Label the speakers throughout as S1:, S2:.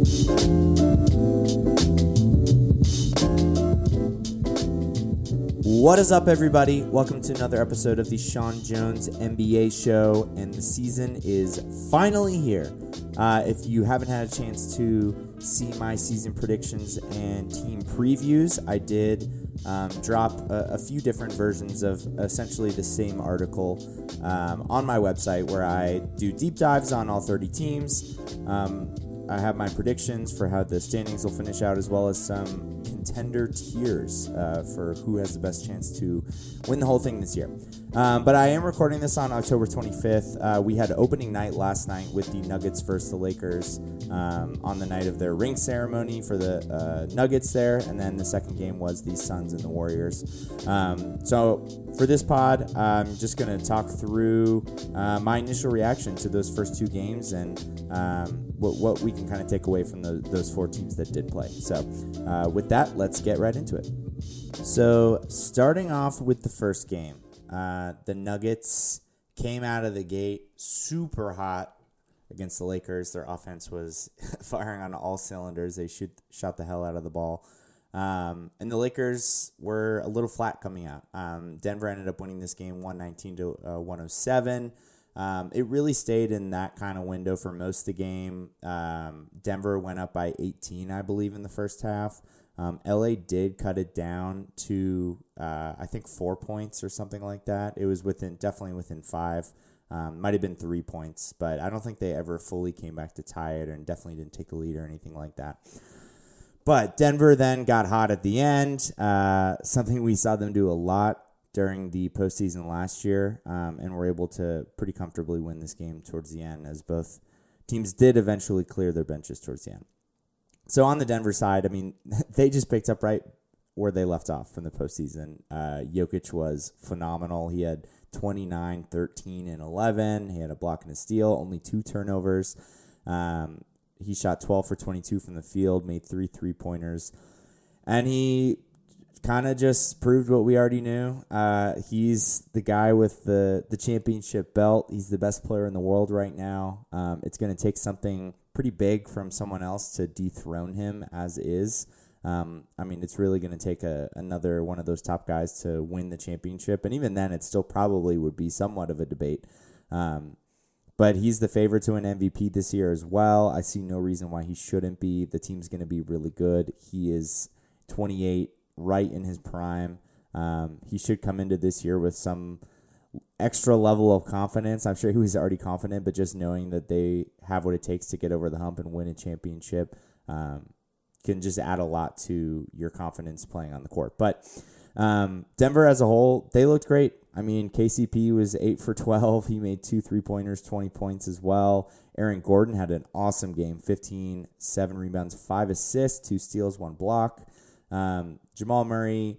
S1: What is up, everybody? Welcome to another episode of the Sean Jones NBA Show, and the season is finally here. Uh, if you haven't had a chance to see my season predictions and team previews, I did um, drop a, a, few different versions of essentially the same article um, on my website where I do deep dives on all 30 teams. Um, I have my predictions for how the standings will finish out, as well as some contender tiers uh, for who has the best chance to win the whole thing this year. Um, but I am recording this on October 25th. Uh, we had opening night last night with the Nuggets versus the Lakers um, on the night of their ring ceremony for the uh, Nuggets there, and then the second game was the Suns and the Warriors. Um, so for this pod, I'm just going to talk through uh, my initial reaction to those first two games and um, what, what we can kind of take away from the, those four teams that did play. So, uh, with that, let's get right into it. So, starting off with the first game, uh, the Nuggets came out of the gate super hot against the Lakers. Their offense was firing on all cylinders. They shoot shot the hell out of the ball. Um, and the Lakers were a little flat coming out. Um, Denver ended up winning this game 119 to uh, 107. Um, it really stayed in that kind of window for most of the game. Um, Denver went up by 18, I believe, in the first half. Um, LA did cut it down to, uh, I think, four points or something like that. It was within, definitely within five. Um, might have been three points, but I don't think they ever fully came back to tie it and definitely didn't take the lead or anything like that. But Denver then got hot at the end, uh, something we saw them do a lot during the postseason last year, um, and were able to pretty comfortably win this game towards the end, as both teams did eventually clear their benches towards the end. So on the Denver side, I mean, they just picked up right where they left off from the postseason. Uh, Jokic was phenomenal. He had 29, 13, and 11. He had a block and a steal, only two turnovers. Um, he shot 12 for 22 from the field, made three three pointers, and he kind of just proved what we already knew. Uh, he's the guy with the, the championship belt. He's the best player in the world right now. Um, it's going to take something pretty big from someone else to dethrone him as is. Um, I mean, it's really going to take a, another one of those top guys to win the championship. And even then, it still probably would be somewhat of a debate. Um, but he's the favorite to an MVP this year as well. I see no reason why he shouldn't be. The team's going to be really good. He is 28 right in his prime. Um, he should come into this year with some extra level of confidence. I'm sure he was already confident, but just knowing that they have what it takes to get over the hump and win a championship um, can just add a lot to your confidence playing on the court. But um, Denver as a whole, they looked great. I mean, KCP was 8 for 12. He made two three pointers, 20 points as well. Aaron Gordon had an awesome game 15, 7 rebounds, 5 assists, 2 steals, 1 block. Um, Jamal Murray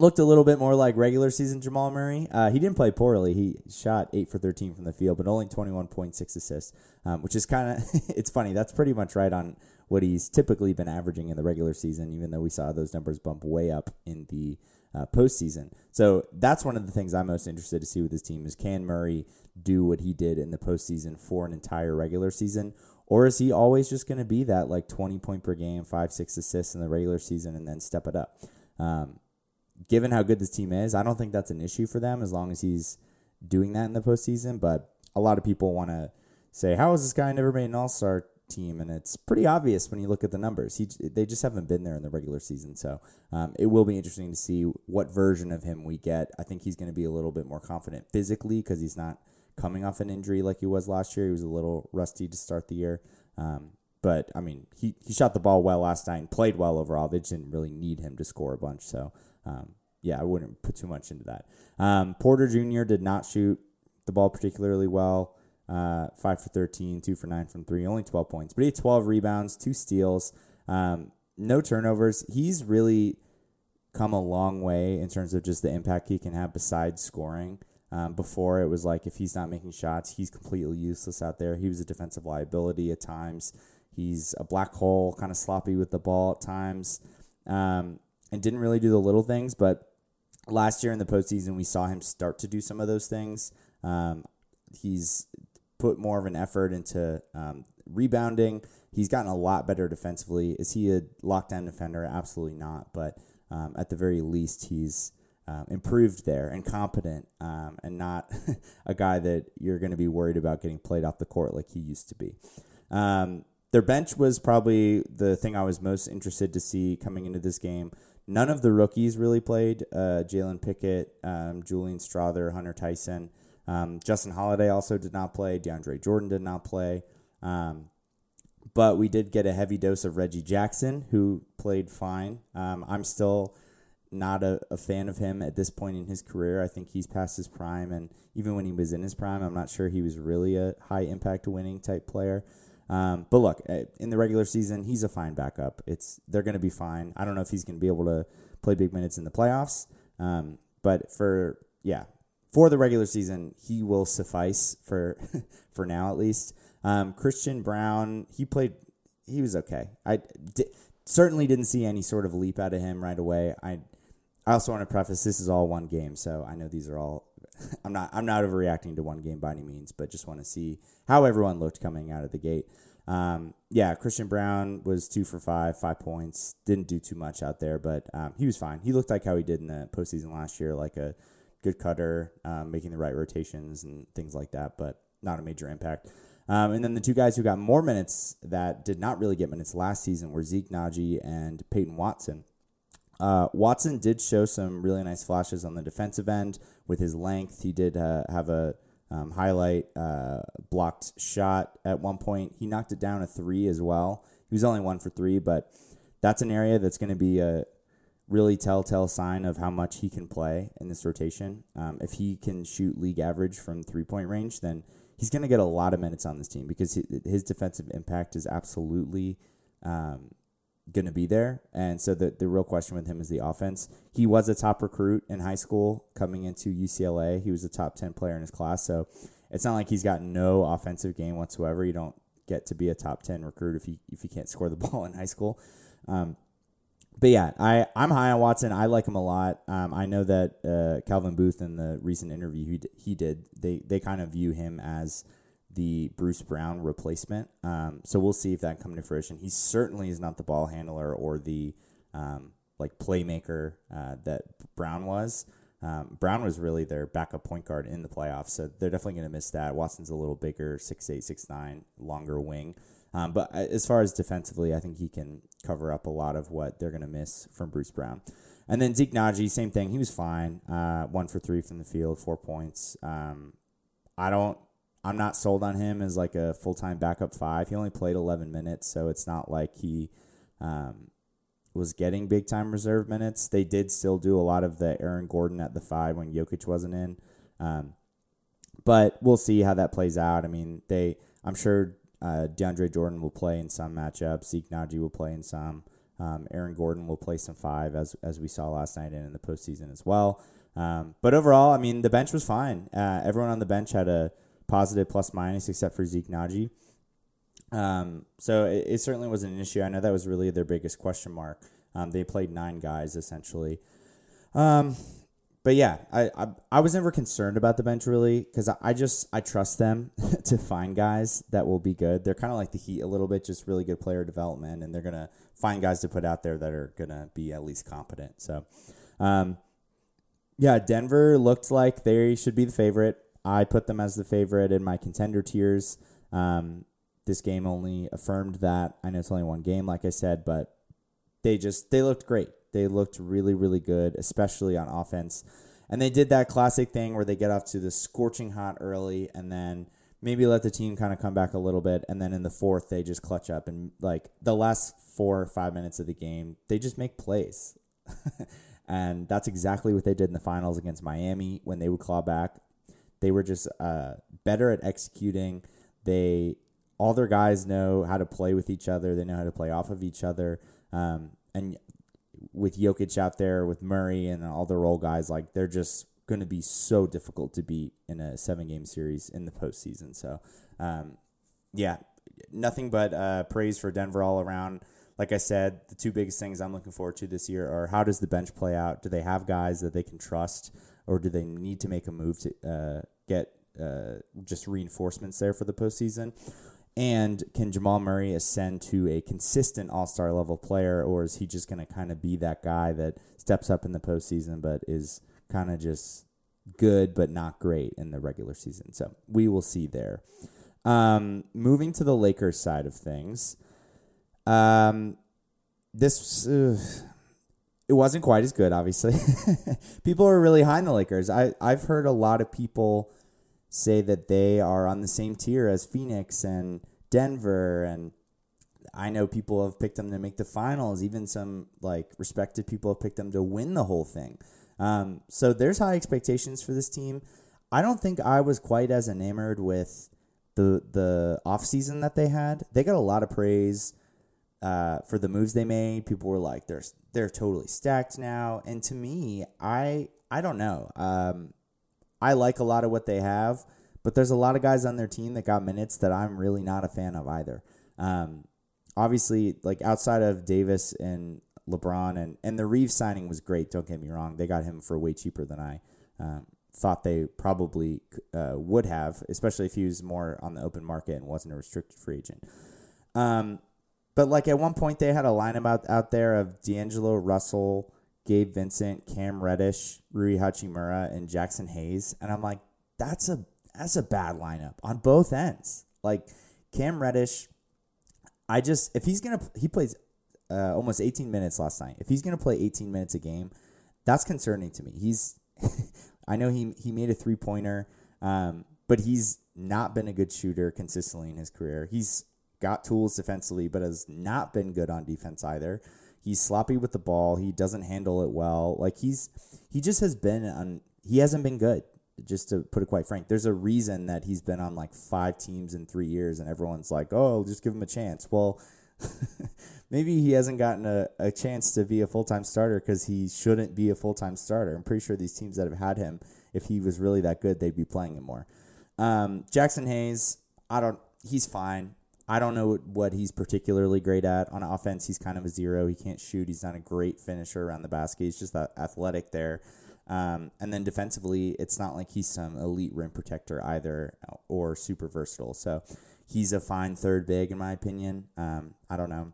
S1: looked a little bit more like regular season Jamal Murray. Uh, he didn't play poorly. He shot eight for thirteen from the field, but only twenty one point six assists, um, which is kind of it's funny. That's pretty much right on what he's typically been averaging in the regular season. Even though we saw those numbers bump way up in the uh, postseason, so that's one of the things I'm most interested to see with this team is can Murray do what he did in the postseason for an entire regular season, or is he always just going to be that like 20 point per game, five, six assists in the regular season and then step it up? Um, given how good this team is, I don't think that's an issue for them as long as he's doing that in the postseason. But a lot of people want to say, how has this guy never made an all star team? And it's pretty obvious when you look at the numbers. He, they just haven't been there in the regular season. So um, it will be interesting to see what version of him we get. I think he's going to be a little bit more confident physically because he's not coming off an injury like he was last year. He was a little rusty to start the year. Um, but I mean, he, he shot the ball well last night and played well overall. They just didn't really need him to score a bunch. So, um, yeah, I wouldn't put too much into that. Um, Porter Jr. did not shoot the ball particularly well. Uh, five for 13, two for nine from three, only 12 points, but he had 12 rebounds, two steals, um, no turnovers. He's really come a long way in terms of just the impact he can have besides scoring. Um, before it was like if he's not making shots, he's completely useless out there. He was a defensive liability at times. He's a black hole, kind of sloppy with the ball at times, um, and didn't really do the little things. But last year in the postseason, we saw him start to do some of those things. Um, he's put more of an effort into um, rebounding. He's gotten a lot better defensively. Is he a lockdown defender? Absolutely not. But um, at the very least, he's um, improved there and competent um, and not a guy that you're going to be worried about getting played off the court like he used to be. Um, their bench was probably the thing I was most interested to see coming into this game. None of the rookies really played. Uh, Jalen Pickett, um, Julian Strawther, Hunter Tyson. Um, Justin Holiday also did not play. DeAndre Jordan did not play. Um, but we did get a heavy dose of Reggie Jackson, who played fine. I'm still not a, a, fan of him at this point in his career. I think he's past his prime, and even when he was in his prime, I'm not sure he was really a high impact winning type player. Um, but look, eh, in the regular season, he's a fine backup. It's they're going to be fine. I don't know if he's going to be able to play big minutes in the playoffs, um, but for yeah, for the regular season, he will suffice for for now at least. Um, Christian Braun, he played, he was okay. I certainly didn't see any sort of leap out of him right away. I I also want to preface this is all one game, so I know these are all. I'm not I'm not overreacting to one game by any means, but just want to see how everyone looked coming out of the gate. Um, yeah, Christian Braun was two for five, five points. Didn't do too much out there, but um, he was fine. He looked like how he did in the postseason last year, like a good cutter, um, making the right rotations and things like that, but not a major impact. Um, and then the two guys who got more minutes that did not really get minutes last season were Zeke Nnaji and Peyton Watson. Uh, Watson did show some really nice flashes on the defensive end with his length. He did uh, have a um, highlight uh, blocked shot at one point. He knocked it down a three as well. He was only one for three, but that's an area that's going to be a really telltale sign of how much he can play in this rotation. Um, if he can shoot league average from three point range, then he's going to get a lot of minutes on this team because his defensive impact is absolutely um, going to be there. And so the, the real question with him is the offense. He was a top recruit in high school coming into UCLA. He was a top 10 player in his class. So it's not like he's got no offensive game whatsoever. You don't get to be a top 10 recruit if you, if you can't score the ball in high school. Um, but yeah, I, I'm high on Watson. I like him a lot. Um, I know that uh, Calvin Booth in the recent interview he, d- he did, they, they kind of view him as the Bruce Brown replacement. Um, so we'll see if that can come to fruition. He certainly is not the ball handler or the um, like playmaker uh, that Brown was. Um, Brown was really their backup point guard in the playoffs, so they're definitely going to miss that. Watson's a little bigger, six eight, six nine, longer wing. Um, but uh, as far as defensively, I think he can cover up a lot of what they're going to miss from Bruce Brown. And then Zeke Nnaji, same thing. He was fine. Uh, one for three from the field, four points. Um, I don't. I'm not sold on him as like a full time backup five. He only played 11 minutes, so it's not like he um, was getting big time reserve minutes. They did still do a lot of the Aaron Gordon at the five when Jokic wasn't in. Um, but we'll see how that plays out. I mean, they. I'm sure uh, DeAndre Jordan will play in some matchups. Zeke Nnaji will play in some. Um, Aaron Gordon will play some five, as as we saw last night and in the postseason as well. Um, but overall, I mean, the bench was fine. Uh, everyone on the bench had a positive plus minus except for Zeke Nnaji. Um, so it, it, certainly wasn't an issue. I know that was really their biggest question mark. Um, they played nine guys essentially. Um, but yeah, I, I, I was never concerned about the bench really because I, I just I trust them to find guys that will be good. They're kind of like the Heat a little bit, just really good player development, and they're gonna find guys to put out there that are gonna be at least competent. So, um, yeah, Denver looked like they should be the favorite. I put them as the favorite in my contender tiers. Um, this game only affirmed that. I know it's only one game, like I said, but they just they looked great. They looked really, really good, especially on offense. And they did that classic thing where they get off to the scorching hot early and then maybe let the team kind of come back a little bit. And then in the fourth, they just clutch up. And like the last four or five minutes of the game, they just make plays. and that's exactly what they did in the finals against Miami when they would claw back. They were just uh, better at executing. They all their guys know how to play with each other. They know how to play off of each other. Um, and with Jokic out there, with Murray and all the role guys, like they're just going to be so difficult to beat in a seven game series in the postseason. So, um, yeah, nothing but uh, praise for Denver all around. Like I said, the two biggest things I'm looking forward to this year are how does the bench play out? Do they have guys that they can trust, or do they need to make a move to uh, get uh, just reinforcements there for the postseason? And can Jamal Murray ascend to a consistent All Star level player, or is he just going to kind of be that guy that steps up in the postseason but is kind of just good but not great in the regular season? So we will see there. Um, moving to the Lakers side of things, um, this uh, it wasn't quite as good. Obviously, people are really high in the Lakers. I I've heard a lot of people say that they are on the same tier as Phoenix and Denver, and I know people have picked them to make the finals. Even some like respected people have picked them to win the whole thing. Um, so there's high expectations for this team. I don't think I was quite as enamored with the the offseason that they had. They got a lot of praise uh, for the moves they made. People were like, "They're they're totally stacked now." And to me, I I don't know. Um, I like a lot of what they have, but there's a lot of guys on their team that got minutes that I'm really not a fan of either. Um, obviously, like outside of Davis and LeBron and and the Reaves signing was great. Don't get me wrong; they got him for way cheaper than I um, thought they probably uh, would have, especially if he was more on the open market and wasn't a restricted free agent. Um, but like at one point, they had a lineup out, out there of D'Angelo Russell, Gabe Vincent, Cam Reddish, Rui Hachimura, and Jaxson Hayes, and I'm like, that's a that's a bad lineup on both ends. Like Cam Reddish, I just if he's gonna he plays uh, almost 18 minutes last night. If he's gonna play 18 minutes a game, that's concerning to me. He's I know he he made a three pointer, um, but he's not been a good shooter consistently in his career. He's got tools defensively, but has not been good on defense either. He's sloppy with the ball. He doesn't handle it well. Like he's he just has been on. He hasn't been good. Just to put it quite frank, there's a reason that he's been on like five teams in three years, and everyone's like, "Oh, just give him a chance." Well, maybe he hasn't gotten a, a chance to be a full time starter because he shouldn't be a full time starter. I'm pretty sure these teams that have had him, if he was really that good, they'd be playing him more. Um, Jaxson Hayes, I don't. He's fine. I don't know what he's particularly great at on offense. He's kind of a zero. He can't shoot. He's not a great finisher around the basket. He's just that athletic there. Um, and then defensively, it's not like he's some elite rim protector either or super versatile. So he's a fine third big in my opinion. Um, I don't know.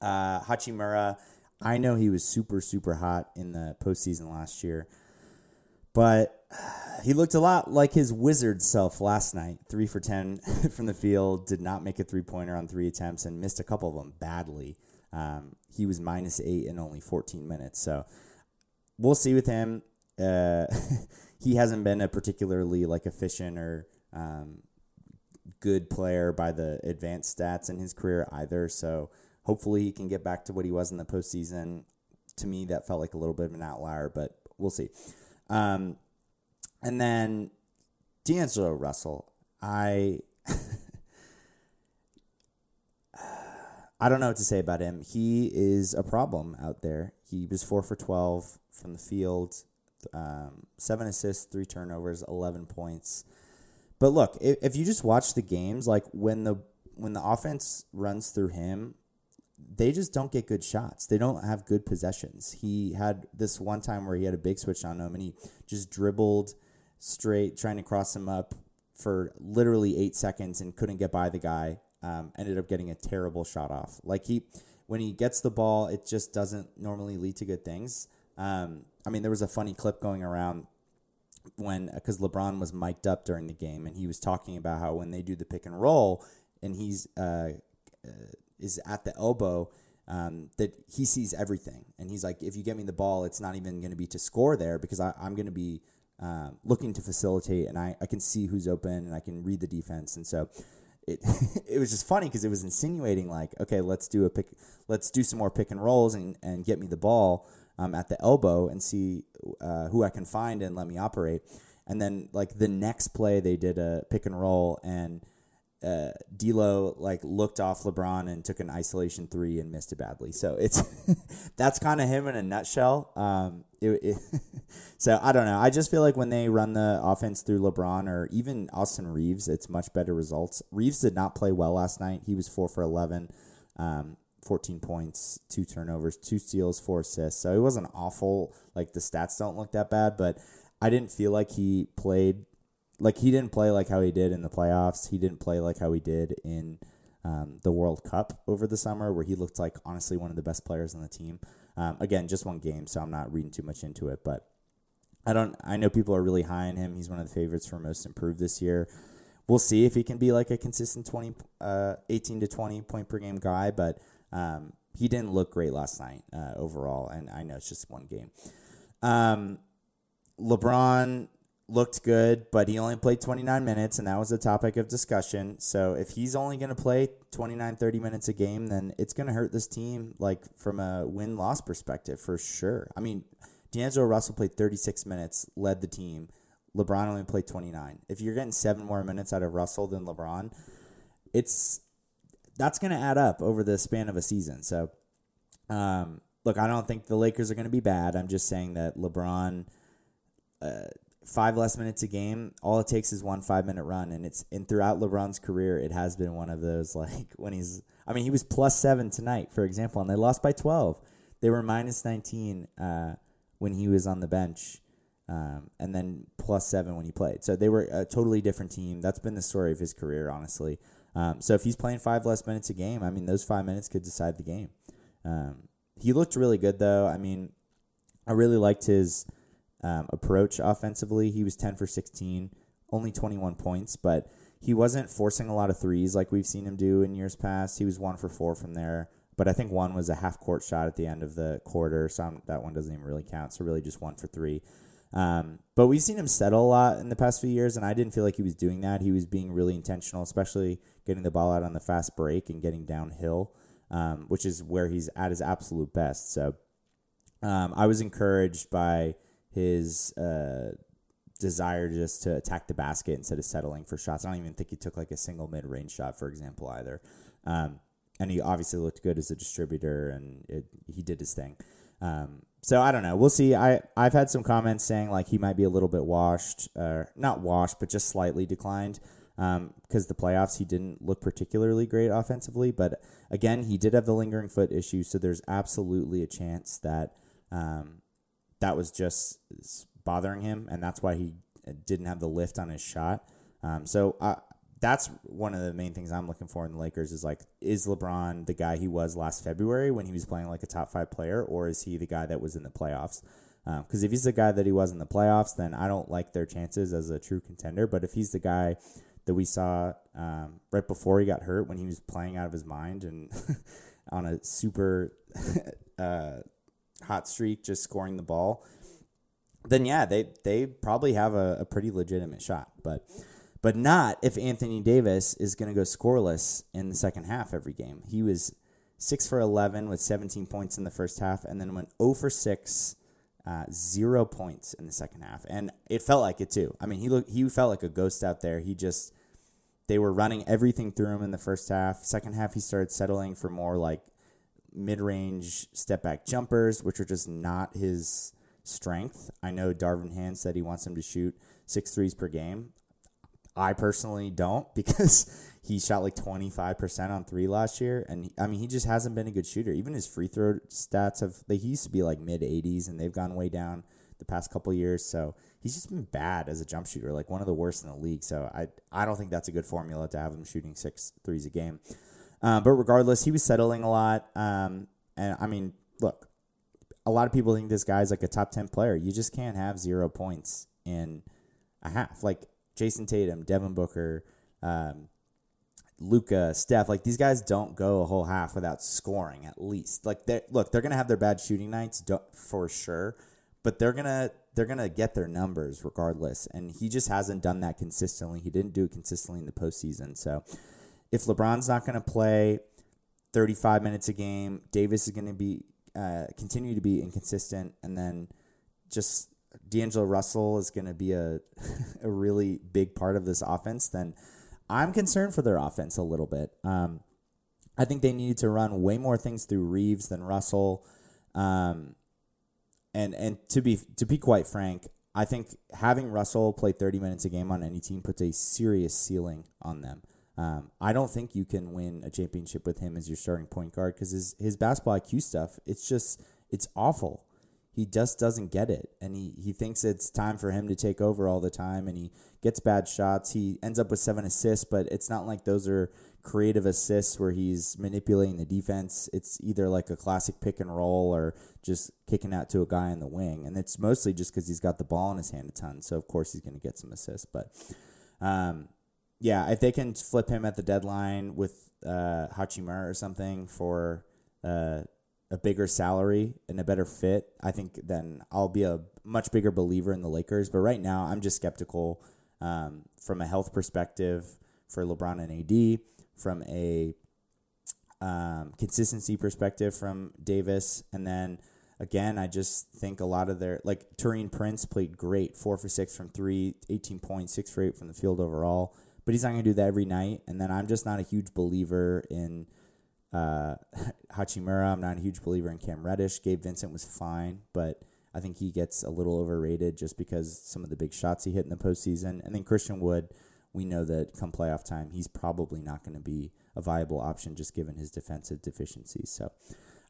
S1: Uh, Hachimura, I know he was super super hot in the postseason last year, but he looked a lot like his wizard self last night. Three for 10 from the field, did not make a three pointer on three attempts, and missed a couple of them badly. Um, he was minus eight in only 14 minutes. So we'll see with him. Uh, he hasn't been a particularly like efficient or um, good player by the advanced stats in his career either. So hopefully he can get back to what he was in the postseason. To me, that felt like a little bit of an outlier, but we'll see. Um, and then D'Angelo Russell, I I don't know what to say about him. He is a problem out there. He was four for twelve from the field, um, seven assists, three turnovers, eleven points. But look, if, if you just watch the games, like when the when the offense runs through him, they just don't get good shots. They don't have good possessions. He had this one time where he had a big switch on him and he just dribbled straight, trying to cross him up for literally eight seconds and couldn't get by the guy. Um, ended up getting a terrible shot off. Like he, when he gets the ball, it just doesn't normally lead to good things. Um, I mean, there was a funny clip going around when because LeBron was mic'd up during the game and he was talking about how when they do the pick and roll and he's uh, uh is at the elbow. Um, that he sees everything, and he's like, if you get me the ball, it's not even going to be to score there because I, I'm going to be um, looking to facilitate, and I, I can see who's open and I can read the defense, and so it it was just funny because it was insinuating like, okay, let's do a pick, let's do some more pick and rolls and and get me the ball um, at the elbow and see uh, who I can find and let me operate, and then like the next play they did a pick and roll and uh, D'Lo like looked off LeBron and took an isolation three and missed it badly. So it's that's kind of him in a nutshell. Um, it, it so I don't know. I just feel like when they run the offense through LeBron or even Austin Reaves, it's much better results. Reaves did not play well last night. He was four for eleven, um, 14 points, two turnovers, two steals, four assists. So it wasn't awful. Like the stats don't look that bad, but I didn't feel like he played like he didn't play like how he did in the playoffs. He didn't play like how he did in um, the World Cup over the summer, where he looked like honestly one of the best players on the team. Um, again, just one game, so I'm not reading too much into it, but I don't. I know people are really high on him. He's one of the favorites for most improved this year. We'll see if he can be like a consistent 20, uh, 18 to 20 point per game guy, but um, he didn't look great last night uh, overall, and I know it's just one game. Um, LeBron looked good, but he only played 29 minutes, and that was a topic of discussion. So if he's only going to play 29, 30 minutes a game, then it's going to hurt this team, like from a win loss perspective, for sure. I mean, D'Angelo Russell played 36 minutes, led the team. LeBron only played 29. If you're getting seven more minutes out of Russell than LeBron, it's that's going to add up over the span of a season. So, um, look, I don't think the Lakers are going to be bad. I'm just saying that LeBron, uh, five less minutes a game, all it takes is one five minute run, and it's and throughout LeBron's career, it has been one of those like when he's. I mean, he was plus seven tonight, for example, and they lost by 12. They were minus 19 uh, when he was on the bench. Um, and then plus seven when he played. So they were a totally different team. That's been the story of his career, honestly. Um, so if he's playing five less minutes a game, I mean, those five minutes could decide the game. Um, he looked really good, though. I mean, I really liked his um, approach offensively. He was 10 for 16, only 21 points, but he wasn't forcing a lot of threes like we've seen him do in years past. He was one for four from there, but I think one was a half court shot at the end of the quarter, so I'm, that one doesn't even really count. So really just one for three. Um, but we've seen him settle a lot in the past few years, and I didn't feel like he was doing that. He was being really intentional, especially getting the ball out on the fast break and getting downhill, um, which is where he's at his absolute best. So um, I was encouraged by his uh, desire just to attack the basket instead of settling for shots. I don't even think he took like a single mid range shot, for example, either. Um, and he obviously looked good as a distributor, and it, he did his thing. Um, so I don't know. We'll see. I I've had some comments saying like he might be a little bit washed, uh, not washed, but just slightly declined because um, the playoffs he didn't look particularly great offensively. But again, he did have the lingering foot issue, so there's absolutely a chance that um, that was just bothering him, and that's why he didn't have the lift on his shot. Um, so uh, that's one of the main things I'm looking for in the Lakers is like, is LeBron the guy he was last February when he was playing like a top five player, or is he the guy that was in the playoffs? Because um, if he's the guy that he was in the playoffs, then I don't like their chances as a true contender. But if he's the guy that we saw um, right before he got hurt when he was playing out of his mind and on a super uh, hot streak, just scoring the ball, then yeah, they they probably have a, a pretty legitimate shot. But but not if Anthony Davis is going to go scoreless in the second half every game. He was 6 for 11 with 17 points in the first half and then went 0 for 6 uh, zero points in the second half, and it felt like it too. I mean, he looked he felt like a ghost out there. He just they were running everything through him in the first half. Second half, he started settling for more like mid range step back jumpers, which are just not his strength. I know Darvin Ham said he wants him to shoot six threes per game. I personally don't because he shot like 25% on three last year. And I mean, he just hasn't been a good shooter. Even his free throw stats have, they he used to be like mid 80s and they've gone way down the past couple years. So he's just been bad as a jump shooter, like one of the worst in the league. So I, I don't think that's a good formula to have him shooting six threes a game. Um, but regardless, he was settling a lot. Um, and I mean, look, a lot of people think this guy's like a top 10 player. You just can't have zero points in a half. Like, Jayson Tatum, Devin Booker, um, Luka, Steph, like these guys don't go a whole half without scoring at least. Like they look, they're gonna have their bad shooting nights for sure, but they're gonna they're gonna get their numbers regardless. And he just hasn't done that consistently. He didn't do it consistently in the postseason. So if LeBron's not gonna play 35 minutes a game, Davis is gonna be uh, continue to be inconsistent, and then just D'Angelo Russell is going to be a, a really big part of this offense, then I'm concerned for their offense a little bit. Um, I think they needed to run way more things through Reaves than Russell. Um, and and to be to be quite frank, I think having Russell play 30 minutes a game on any team puts a serious ceiling on them. Um, I don't think you can win a championship with him as your starting point guard because his his basketball IQ stuff it's just it's awful he just doesn't get it. And he, he thinks it's time for him to take over all the time. And he gets bad shots. He ends up with seven assists, but it's not like those are creative assists where he's manipulating the defense. It's either like a classic pick and roll or just kicking out to a guy in the wing. And it's mostly just because he's got the ball in his hand a ton. So, of course, he's going to get some assists. But um, yeah, if they can flip him at the deadline with uh, Hachimura or something for. Uh, a bigger salary and a better fit, I think then I'll be a much bigger believer in the Lakers. But right now, I'm just skeptical um, from a health perspective for LeBron and AD, from a um, consistency perspective from Davis, and then again, I just think a lot of their like Taurean Prince played great, four for six from three, 18 points, six for eight from the field overall. But he's not going to do that every night. And then I'm just not a huge believer in uh, Hachimura, I'm not a huge believer in Cam Reddish. Gabe Vincent was fine, but I think he gets a little overrated just because some of the big shots he hit in the postseason. And then Christian Wood, we know that come playoff time, he's probably not going to be a viable option just given his defensive deficiencies. So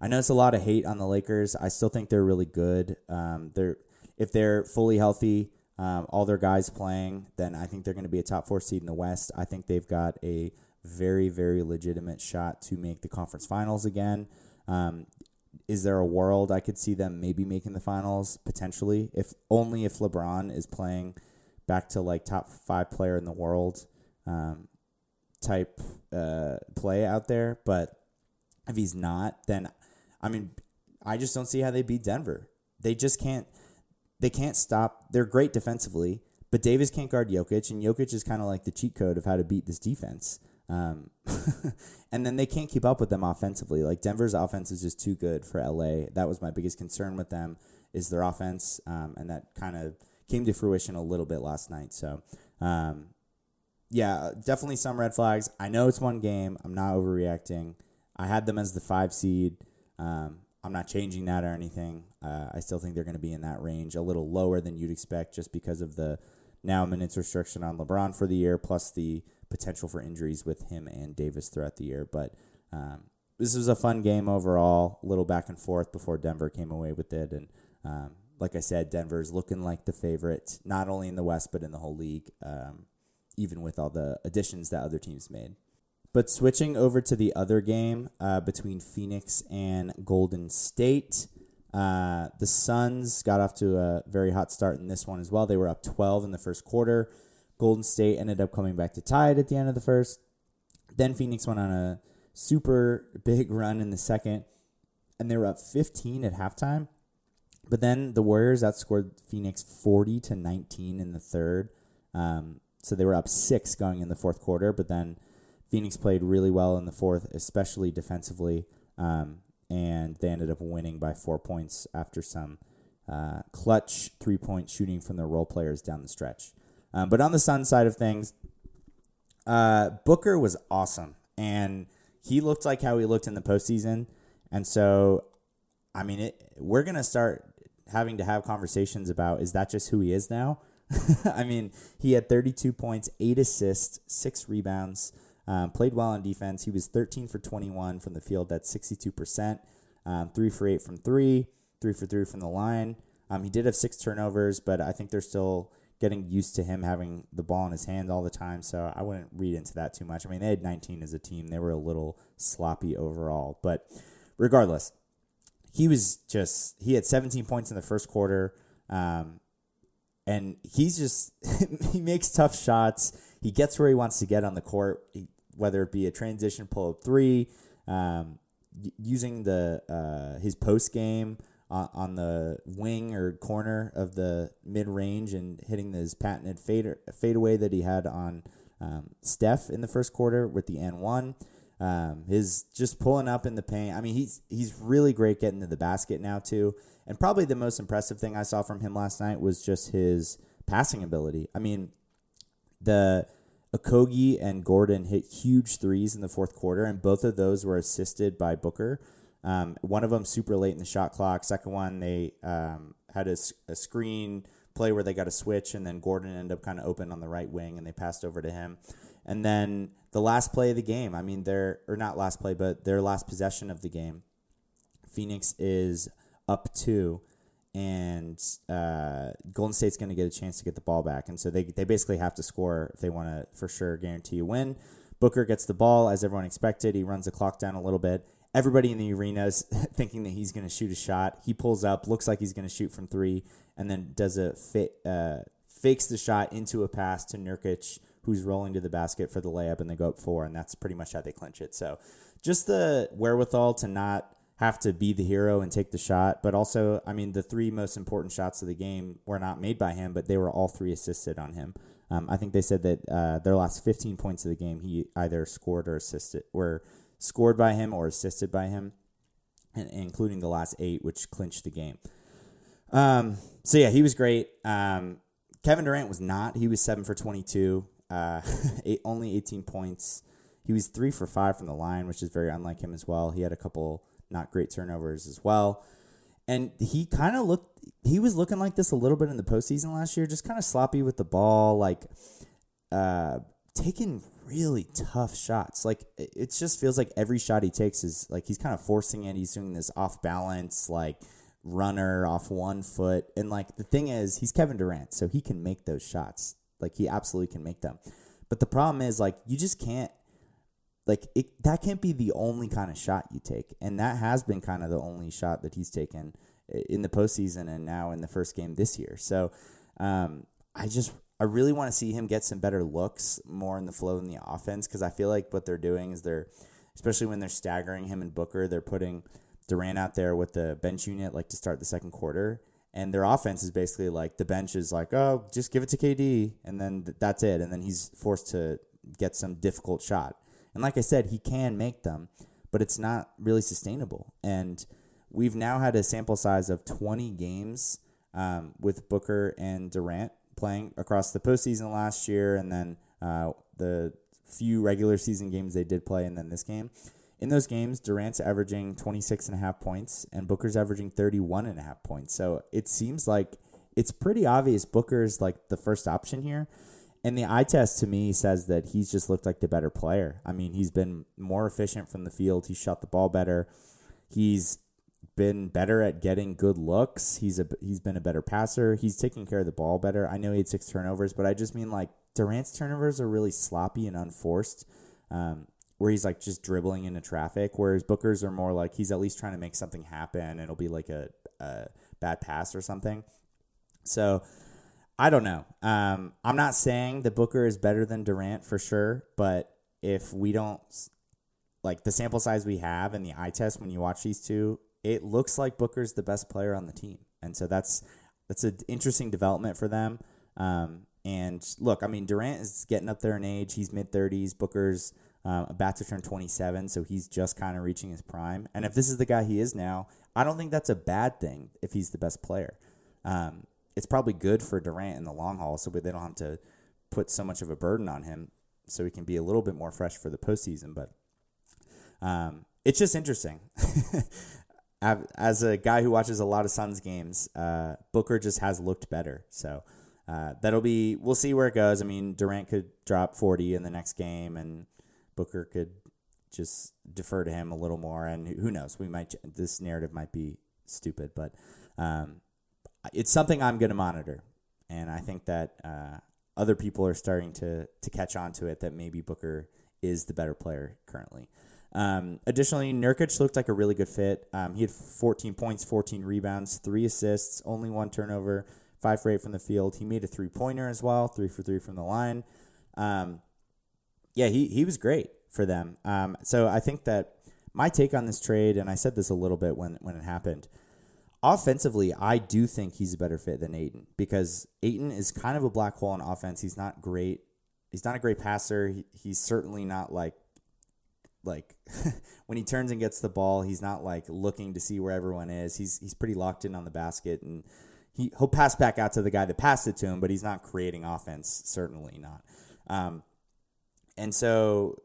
S1: I know it's a lot of hate on the Lakers. I still think they're really good. Um, they're if they're fully healthy, um, all their guys playing, then I think they're going to be a top four seed in the West. I think they've got a very, very legitimate shot to make the conference finals again. Um, is there a world I could see them maybe making the finals potentially? If only if LeBron is playing back to like top five player in the world um, type uh, play out there. But if he's not, then I mean, I just don't see how they beat Denver. They just can't. They can't stop. They're great defensively, but Davis can't guard Jokic, and Jokic is kind of like the cheat code of how to beat this defense. Um, and then they can't keep up with them offensively. Like Denver's offense is just too good for LA. That was my biggest concern with them is their offense, um, and that kind of came to fruition a little bit last night. So, um, yeah, definitely some red flags. I know it's one game. I'm not overreacting. I had them as the five seed. Um, I'm not changing that or anything. Uh, I still think they're going to be in that range, a little lower than you'd expect, just because of the now minutes restriction on LeBron for the year, plus the potential for injuries with him and Davis throughout the year. But um, this was a fun game overall, a little back and forth before Denver came away with it. And um, like I said, Denver's looking like the favorite, not only in the West, but in the whole league, um, even with all the additions that other teams made. But switching over to the other game uh, between Phoenix and Golden State. Uh, the Suns got off to a very hot start in this one as well. They were up 12 in the first quarter. Golden State ended up coming back to tie it at the end of the first. Then Phoenix went on a super big run in the second, and they were up 15 at halftime. But then the Warriors outscored Phoenix 40 to 19 in the third. Um, so they were up six going in the fourth quarter, but then Phoenix played really well in the fourth, especially defensively. Um, and they ended up winning by four points after some uh, clutch three point shooting from their role players down the stretch. Um, but on the Sun side of things, uh, Booker was awesome, and he looked like how he looked in the postseason. And so, I mean, it, we're gonna start having to have conversations about is that just who he is now? I mean, he had 32 points, eight assists, six rebounds, um, played well on defense. He was 13 for 21 from the field. That's 62%. Um, three for eight from three, three for three from the line. Um, he did have six turnovers, but I think they're still getting used to him having the ball in his hands all the time. So I wouldn't read into that too much. I mean, they had 19 as a team. They were a little sloppy overall. But regardless, he was just, he had 17 points in the first quarter. Um, and he's just, he makes tough shots. He gets where he wants to get on the court, whether it be a transition pull up three, um, using the uh, his post game on, on the wing or corner of the mid range and hitting his patented fade fadeaway that he had on um, Steph in the first quarter with the N one. Um, his just pulling up in the paint. I mean, he's he's really great getting to the basket now too. And probably the most impressive thing I saw from him last night was just his passing ability. I mean, the Okogie and Gordon hit huge threes in the fourth quarter, and both of those were assisted by Booker. Um, one of them super late in the shot clock. Second one, they um, had a, a, screen play where they got a switch, and then Gordon ended up kind of open on the right wing, and they passed over to him. And then the last play of the game, I mean, their or not last play, but their last possession of the game, Phoenix is up two, and uh, Golden State's going to get a chance to get the ball back, and so they they basically have to score if they want to for sure guarantee a win. Booker gets the ball as everyone expected. He runs the clock down a little bit. Everybody in the arena is thinking that he's going to shoot a shot. He pulls up, looks like he's going to shoot from three, and then does a fa- uh, fakes the shot into a pass to Nurkic, who's rolling to the basket for the layup, and they go up four, and that's pretty much how they clinch it. So, just the wherewithal to not have to be the hero and take the shot, but also, I mean, the three most important shots of the game were not made by him, but they were all three assisted on him. Um, I think they said that uh, their last 15 points of the game, he either scored or assisted, were scored by him or assisted by him, and, including the last eight, which clinched the game. Um, so yeah, he was great. Um, Kevin Durant was not. He was seven for 22, uh, eight, only 18 points. He was three for five from the line, which is very unlike him as well. He had a couple not great turnovers as well. And he kind of looked, he was looking like this a little bit in the postseason last year, just kind of sloppy with the ball, like uh, taking really tough shots. Like it just feels like every shot he takes is like he's kind of forcing it. He's doing this off balance, like runner off one foot. And like the thing is, he's Kevin Durant, so he can make those shots. Like he absolutely can make them. But the problem is, like, you just can't like it, that can't be the only kind of shot you take, and that has been kind of the only shot that he's taken in the postseason and now in the first game this year. So um, I just I really want to see him get some better looks more in the flow in the offense because I feel like what they're doing is they're especially when they're staggering him and Booker, they're putting Durant out there with the bench unit like to start the second quarter. And their offense is basically like the bench is like, oh, just give it to KD, and then th- that's it. And then he's forced to get some difficult shot. And like I said, he can make them, but it's not really sustainable. And we've now had a sample size of 20 games um, with Booker and Durant playing across the postseason last year, and then uh, the few regular season games they did play, and then this game. In those games, Durant's averaging 26 and a half points, and Booker's averaging 31 and a half points. So it seems like it's pretty obvious Booker's like the first option here. And the eye test to me says that he's just looked like the better player. I mean, he's been more efficient from the field. He shot the ball better. He's been better at getting good looks. He's a he's been a better passer. He's taking care of the ball better. I know he had six turnovers, but I just mean like Durant's turnovers are really sloppy and unforced, um, where he's like just dribbling into traffic. Whereas Booker's are more like he's at least trying to make something happen. It'll be like a, a bad pass or something. So I don't know. Um, I'm not saying that Booker is better than Durant for sure, but if we don't like the sample size we have and the eye test when you watch these two, it looks like Booker's the best player on the team, and so that's that's an interesting development for them. Um, and look, I mean, Durant is getting up there in age. He's mid 30s. Booker's um, about to turn 27, so he's just kind of reaching his prime. And if this is the guy he is now, I don't think that's a bad thing if he's the best player. Um, it's probably good for Durant in the long haul, so they don't have to put so much of a burden on him, so he can be a little bit more fresh for the postseason. But um, it's just interesting. As a guy who watches a lot of Suns games, uh, Booker just has looked better. So uh, that'll be we'll see where it goes. I mean, Durant could drop forty in the next game, and Booker could just defer to him a little more. And who knows? We might this narrative might be stupid, but um, it's something I'm going to monitor, and I think that uh, other people are starting to to catch on to it. That maybe Booker is the better player currently. Um, additionally, Nurkic looked like a really good fit. Um, he had 14 points, 14 rebounds, three assists, only one turnover, five for eight from the field. He made a three pointer as well, three for three from the line. Um, yeah, he he was great for them. Um, so I think that my take on this trade, and I said this a little bit when when it happened offensively, I do think he's a better fit than Ayton because Ayton is kind of a black hole in offense. He's not great. He's not a great passer. He, he's certainly not like like when he turns and gets the ball, he's not like looking to see where everyone is. He's he's pretty locked in on the basket and he he'll pass back out to the guy that passed it to him, but he's not creating offense. Certainly not. Um, and so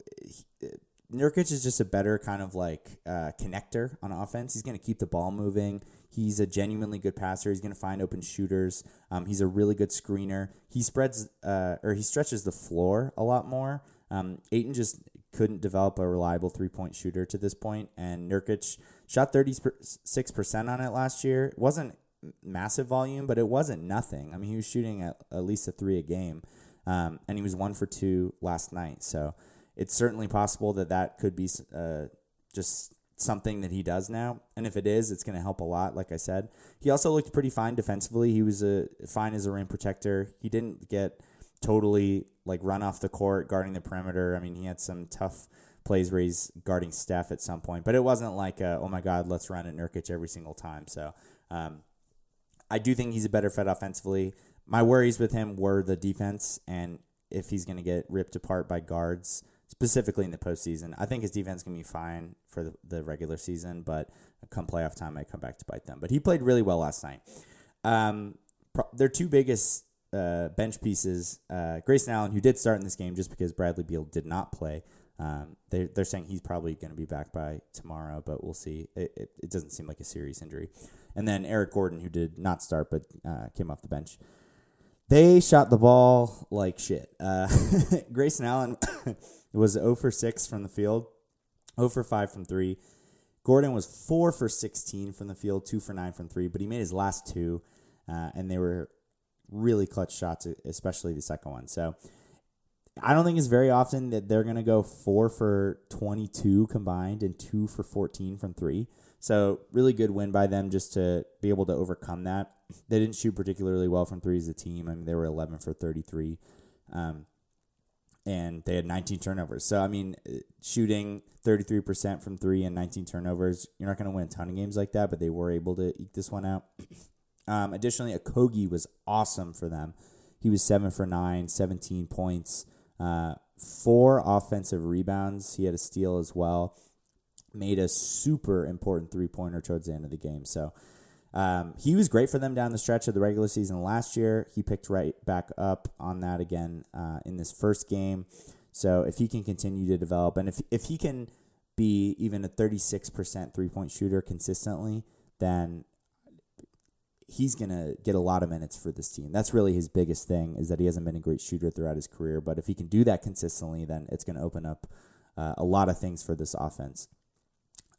S1: Nurkic is just a better kind of like uh, connector on offense. He's going to keep the ball moving. He's a genuinely good passer. He's going to find open shooters. Um, he's a really good screener. He spreads uh, or he stretches the floor a lot more. Um, Ayton just couldn't develop a reliable three point shooter to this point, and Nurkic shot thirty six percent on it last year. It wasn't massive volume, but it wasn't nothing. I mean, he was shooting at, at least a three a game, um, and he was one for two last night. So it's certainly possible that that could be uh, just something that he does now. And if it is, it's going to help a lot. Like I said, he also looked pretty fine defensively. He was a fine as a rim protector. He didn't get totally like run off the court guarding the perimeter. I mean, he had some tough plays where he's guarding Steph at some point, but it wasn't like, a, oh my God, let's run at Nurkic every single time. So um, I do think he's a better fit offensively. My worries with him were the defense and if he's going to get ripped apart by guards specifically in the postseason. I think his defense can be fine for the, the regular season, but come playoff time, I come back to bite them. But he played really well last night. Um, pro- their two biggest uh, bench pieces, uh, Grayson Allen, who did start in this game just because Bradley Beal did not play. Um, they, they're saying he's probably going to be back by tomorrow, but we'll see. It, it, it, doesn't seem like a serious injury. And then Eric Gordon, who did not start but uh, came off the bench. They shot the ball like shit. Uh, Grayson Allen was 0 for 6 from the field, 0 for 5 from 3. Gordon was 4 for 16 from the field, 2 for 9 from 3, but he made his last two, uh, and they were really clutch shots, especially the second one. So I don't think it's very often that they're going to go 4 for 22 combined and 2 for 14 from 3. So really good win by them just to be able to overcome that. They didn't shoot particularly well from three as a team. I mean, they were 11 for 33. Um, and they had 19 turnovers. So I mean, uh, shooting 33% from three and 19 turnovers, you're not going to win a ton of games like that, but they were able to eke this one out. Um, additionally, Okogie was awesome for them. He was seven for nine, 17 points, uh, four offensive rebounds. He had a steal as well. Made a super important three pointer towards the end of the game. So um, he was great for them down the stretch of the regular season last year. He picked right back up on that again uh, in this first game. So if he can continue to develop, and if if he can be even a 36% three point shooter consistently, then he's gonna get a lot of minutes for this team. That's really his biggest thing is that he hasn't been a great shooter throughout his career. But if he can do that consistently, then it's gonna open up uh, a lot of things for this offense.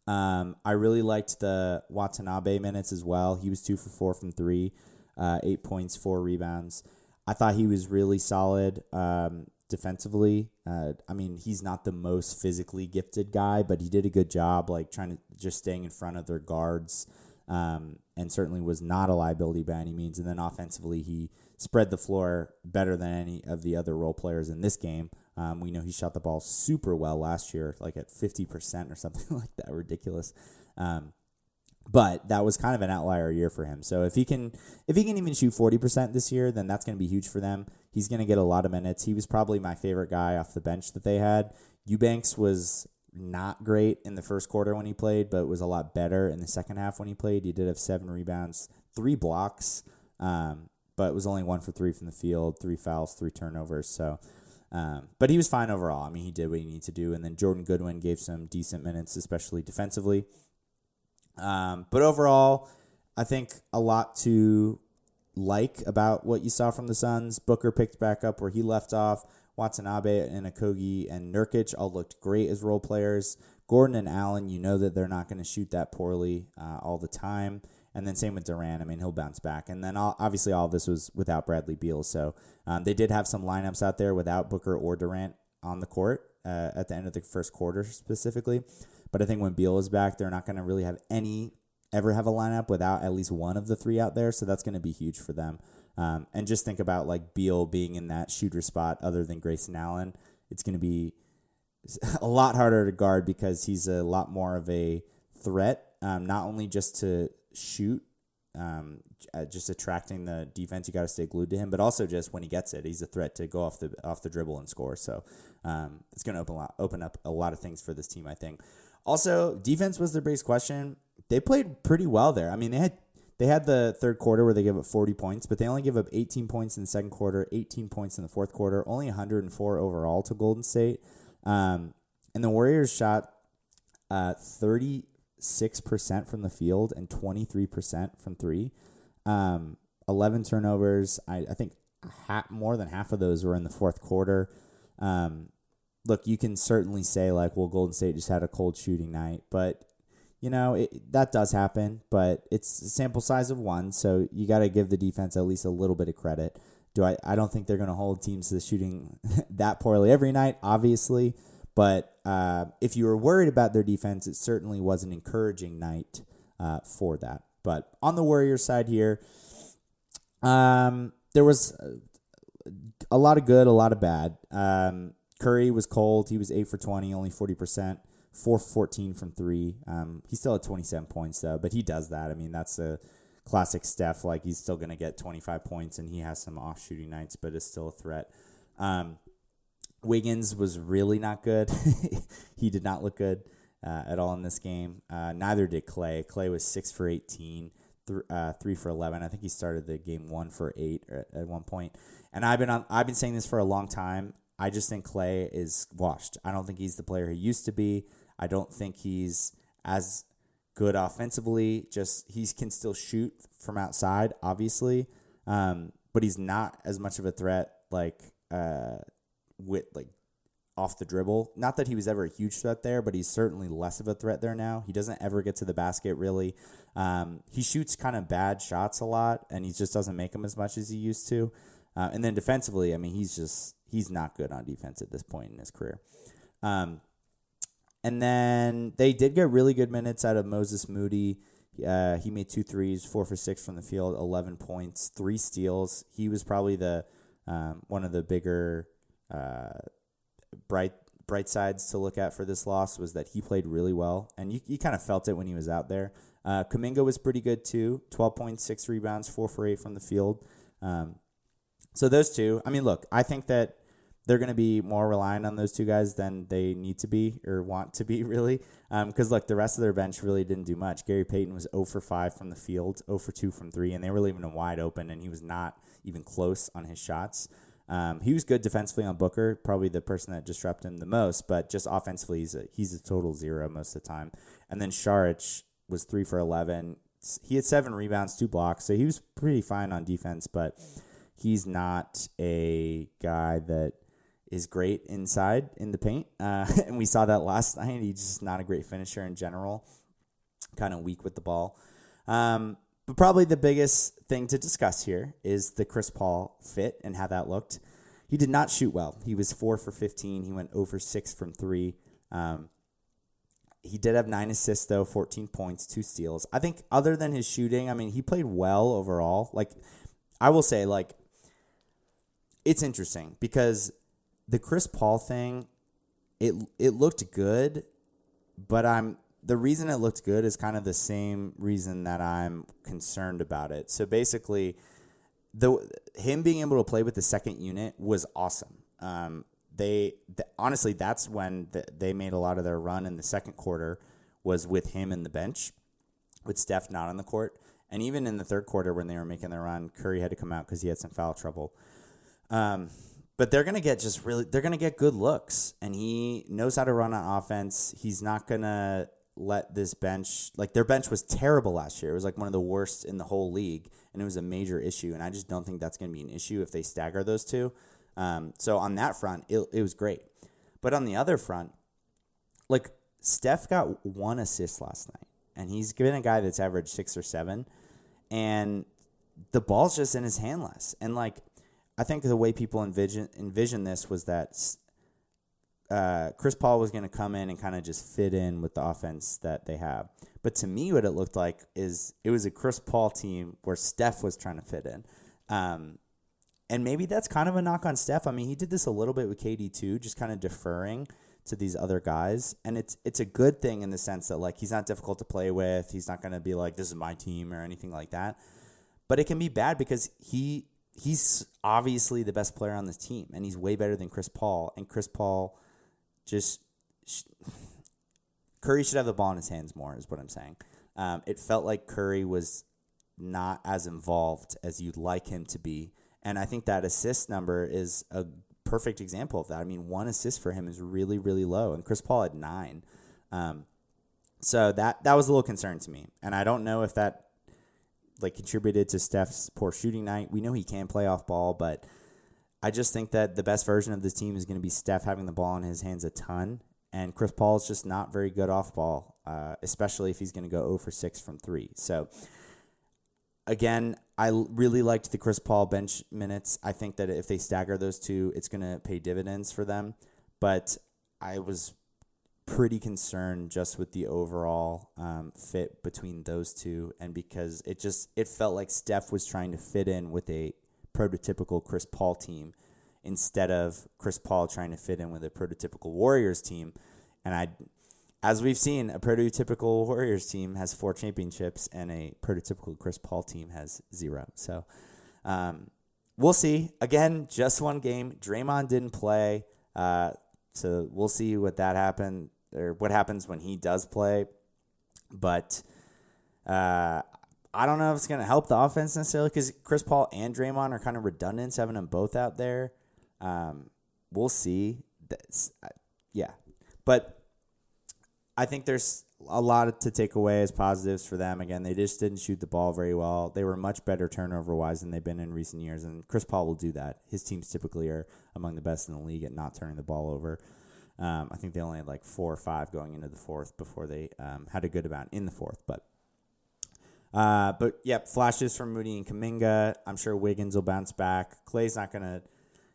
S1: Um, I really liked the Watanabe minutes as well. He was two for four from three, uh, eight points, four rebounds. I thought he was really solid um, defensively. Uh, I mean, he's not the most physically gifted guy, but he did a good job, like trying to just staying in front of their guards, um, and certainly was not a liability by any means. And then offensively, he spread the floor better than any of the other role players in this game. Um, we know he shot the ball super well last year, like at 50% or something like that, ridiculous. Um, but that was kind of an outlier year for him. So if he can, if he can even shoot 40% this year, then that's going to be huge for them. He's going to get a lot of minutes. He was probably my favorite guy off the bench that they had. Eubanks was not great in the first quarter when he played, but was a lot better in the second half when he played. He did have seven rebounds, three blocks, um, but was only one for three from the field, three fouls, three turnovers. So um, but he was fine overall. I mean, he did what he needed to do. And then Jordan Goodwin gave some decent minutes, especially defensively. Um, but overall, I think a lot to like about what you saw from the Suns. Booker picked back up where he left off. Watanabe and Okogie and Nurkic all looked great as role players. Gordon and Allen, you know that they're not going to shoot that poorly uh, all the time. And then same with Durant. I mean, he'll bounce back. And then all, obviously all this was without Bradley Beal. So um, they did have some lineups out there without Booker or Durant on the court uh, at the end of the first quarter specifically. But I think when Beal is back, they're not going to really have any ever have a lineup without at least one of the three out there. So that's going to be huge for them. Um, and just think about like Beal being in that shooter spot other than Grayson Allen. It's going to be a lot harder to guard because he's a lot more of a threat, um, not only just to shoot, um, uh, just attracting the defense. You got to stay glued to him, but also just when he gets it, he's a threat to go off the off the dribble and score. So um, it's going to open open up a lot of things for this team. I think. Also, defense was their biggest question. They played pretty well there. I mean, they had they had the third quarter where they gave up 40 points, but they only gave up 18 points in the second quarter, 18 points in the fourth quarter, only 104 overall to Golden State. Um, and the Warriors shot uh, 30 6% from the field and 23% from three. Um, 11 turnovers. I, I think ha- more than half of those were in the fourth quarter. Um, look, you can certainly say, like, well, Golden State just had a cold shooting night, but you know, it, that does happen, but it's a sample size of one, so you got to give the defense at least a little bit of credit. Do I? I don't think they're going to hold teams to the shooting that poorly every night, obviously. But uh, if you were worried about their defense, it certainly was an encouraging night uh, for that. But on the Warriors side here, um, there was a lot of good, a lot of bad. Um, Curry was cold. He was 8 for 20, only 40%, 4 for 14 from 3. Um, he still had 27 points, though, but he does that. I mean, that's a classic Steph. Like, he's still going to get 25 points, and he has some off shooting nights, but is still a threat. Um, Wiggins was really not good. he did not look good uh, at all in this game. Uh, neither did Klay. Klay was 6 for 18, th- uh, 3 for 11. I think he started the game 1 for 8 at, at one point. And I've been on, I've been saying this for a long time. I just think Klay is washed. I don't think he's the player he used to be. I don't think he's as good offensively. Just he can still shoot from outside, obviously, um, but he's not as much of a threat like uh, with like off the dribble. Not that he was ever a huge threat there, but he's certainly less of a threat there now. He doesn't ever get to the basket really. Um, he shoots kind of bad shots a lot, and he just doesn't make them as much as he used to. Uh, and then defensively, I mean, he's just he's not good on defense at this point in his career. Um, and then they did get really good minutes out of Moses Moody. Uh, he made two threes, four for six from the field, eleven points, three steals. He was probably the um, one of the bigger uh, bright bright sides to look at for this loss was that he played really well, and you, you kind of felt it when he was out there. Uh, Kuminga was pretty good too, twelve point six rebounds, four for eight from the field. Um, so those two, I mean, look, I think that they're going to be more reliant on those two guys than they need to be or want to be, really. Because, um, look, the rest of their bench really didn't do much. Gary Payton was 0 for 5 from the field, 0 for 2 from 3, and they were leaving him wide open, and he was not even close on his shots. Um, he was good defensively on Booker, probably the person that disrupted him the most, but just offensively, he's a, he's a total zero most of the time. And then Saric was 3 for 11. He had seven rebounds, two blocks, so he was pretty fine on defense, but he's not a guy that is great inside in the paint. Uh, and we saw that last night. He's just not a great finisher in general, kind of weak with the ball. Um, but probably the biggest thing to discuss here is the Chris Paul fit and how that looked. He did not shoot well. He was four for 15. He went over six from three. Um, he did have nine assists, though, 14 points, two steals. I think, other than his shooting, I mean, he played well overall. Like, I will say, like, it's interesting because the Chris Paul thing, it it looked good, but I'm the reason it looked good is kind of the same reason that I'm concerned about it. So basically, the him being able to play with the second unit was awesome. Um, they the, honestly, that's when the, they made a lot of their run in the second quarter was with him in the bench, with Steph not on the court, and even in the third quarter when they were making their run, Curry had to come out because he had some foul trouble. Um, but they're gonna get just really they're gonna get good looks, and he knows how to run on offense. He's not gonna let this bench like their bench was terrible last year. It was like one of the worst in the whole league, and it was a major issue. And I just don't think that's gonna be an issue if they stagger those two. Um, so on that front, it, it was great. But on the other front, like Steph got one assist last night, and he's been a guy that's averaged six or seven, and the ball's just in his hand less. And like I think the way people envision envision this was that uh, Chris Paul was going to come in and kind of just fit in with the offense that they have. But to me, what it looked like is it was a Chris Paul team where Steph was trying to fit in. Um, and maybe that's kind of a knock on Steph. I mean, he did this a little bit with KD too, just kind of deferring to these other guys. And it's it's a good thing in the sense that like he's not difficult to play with. He's not going to be like this is my team or anything like that. But it can be bad because he he's obviously the best player on this team, and he's way better than Chris Paul. And Chris Paul just Curry should have the ball in his hands more, is what I'm saying. Um, it felt like Curry was not as involved as you'd like him to be, and I think that assist number is a perfect example of that. I mean, one assist for him is really, really low, and Chris Paul had nine. Um, so that that was a little concern to me, and I don't know if that like contributed to Steph's poor shooting night. We know he can play off ball, but I just think that the best version of this team is going to be Steph having the ball in his hands a ton and Chris Paul is just not very good off ball, uh, especially if he's going to go 0 for 6 from three. So, again, I really liked the Chris Paul bench minutes. I think that if they stagger those two, it's going to pay dividends for them. But I was pretty concerned just with the overall um, fit between those two, and because it just it felt like Steph was trying to fit in with a prototypical Chris Paul team instead of Chris Paul trying to fit in with a prototypical Warriors team. And I, as we've seen, a prototypical Warriors team has four championships, and a prototypical Chris Paul team has zero. So um, we'll see. Again, just one game. Draymond didn't play, uh, so we'll see what that happened or what happens when he does play. But uh, I don't know if it's going to help the offense necessarily because Chris Paul and Draymond are kind of redundant, having them both out there. Um, we'll see. That's, uh, yeah, but I think there's a lot to take away as positives for them. Again, they just didn't shoot the ball very well. They were much better turnover wise than they've been in recent years, and Chris Paul will do that. His teams typically are among the best in the league at not turning the ball over. Um, I think they only had like four or five going into the fourth before they um, had a good amount in the fourth, but. Uh, but yep, flashes from Moody and Kuminga. I'm sure Wiggins will bounce back. Klay's not gonna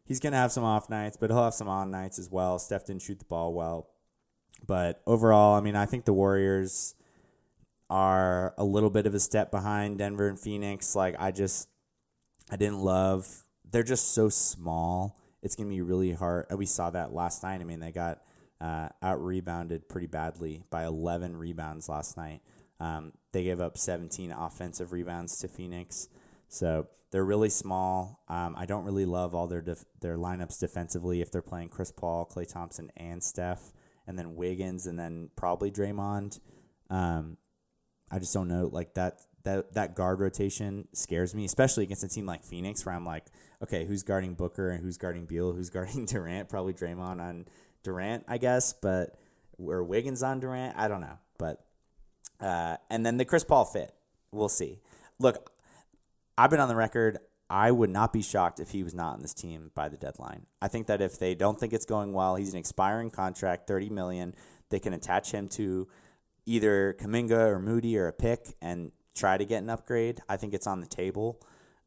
S1: he's to have some off nights, but he'll have some on nights as well. Steph didn't shoot the ball well. But overall, I mean, I think the Warriors are a little bit of a step behind Denver and Phoenix. Like, I just, I didn't love, they're just so small. It's to be really hard. We saw that last night. I mean, they got uh, out rebounded pretty badly by 11 rebounds last night. Um, they gave up 17 offensive rebounds to Phoenix. So they're really small. Um, I don't really love all their def- their lineups defensively if they're playing Chris Paul, Klay Thompson, and Steph, and then Wiggins, and then probably Draymond. Um, I just don't know. Like that that that guard rotation scares me, especially against a team like Phoenix, where I'm like, okay, who's guarding Booker and who's guarding Beal, who's guarding Durant? Probably Draymond on Durant, I guess, but or Wiggins on Durant. I don't know, but uh, and then the Chris Paul fit. We'll see. Look, I've been on the record. I would not be shocked if he was not on this team by the deadline. I think that if they don't think it's going well, he's an expiring contract, thirty million. They can attach him to either Kuminga or Moody or a pick and try to get an upgrade. I think it's on the table.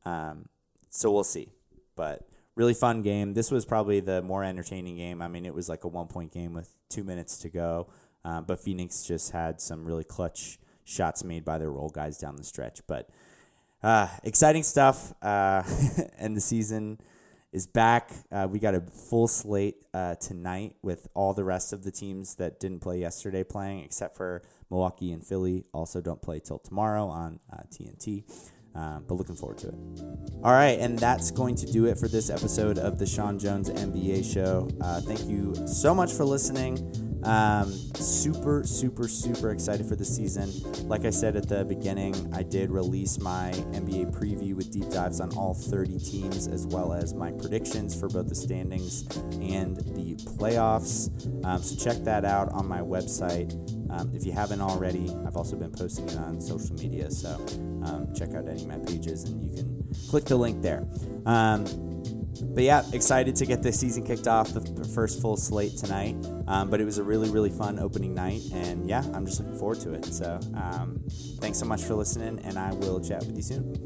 S1: Um, so we'll see. But really fun game. This was probably the more entertaining game. I mean, it was like a one point game with two minutes to go. Uh, but Phoenix just had some really clutch shots made by their role guys down the stretch. But uh, exciting stuff. Uh, and the season is back. Uh, we got a full slate uh, tonight with all the rest of the teams that didn't play yesterday playing, except for Milwaukee and Philly. Also, don't play till tomorrow on TNT. Uh, um, but looking forward to it. All right, and that's going to do it for this episode of the Sean Jones NBA Show. Uh, thank you so much for listening. Um, super, super, super excited for the season. Like I said at the beginning, I did release my NBA preview with deep dives on all 30 teams, as well as my predictions for both the standings and the playoffs. Um, so check that out on my website. Um, if you haven't already, I've also been posting it on social media. So um, check out any of my pages and you can click the link there but yeah, excited to get the season kicked off, the first full slate tonight. Um, but it was a really, really fun opening night, and yeah, I'm just looking forward to it. So um, thanks so much for listening, and I will chat with you soon.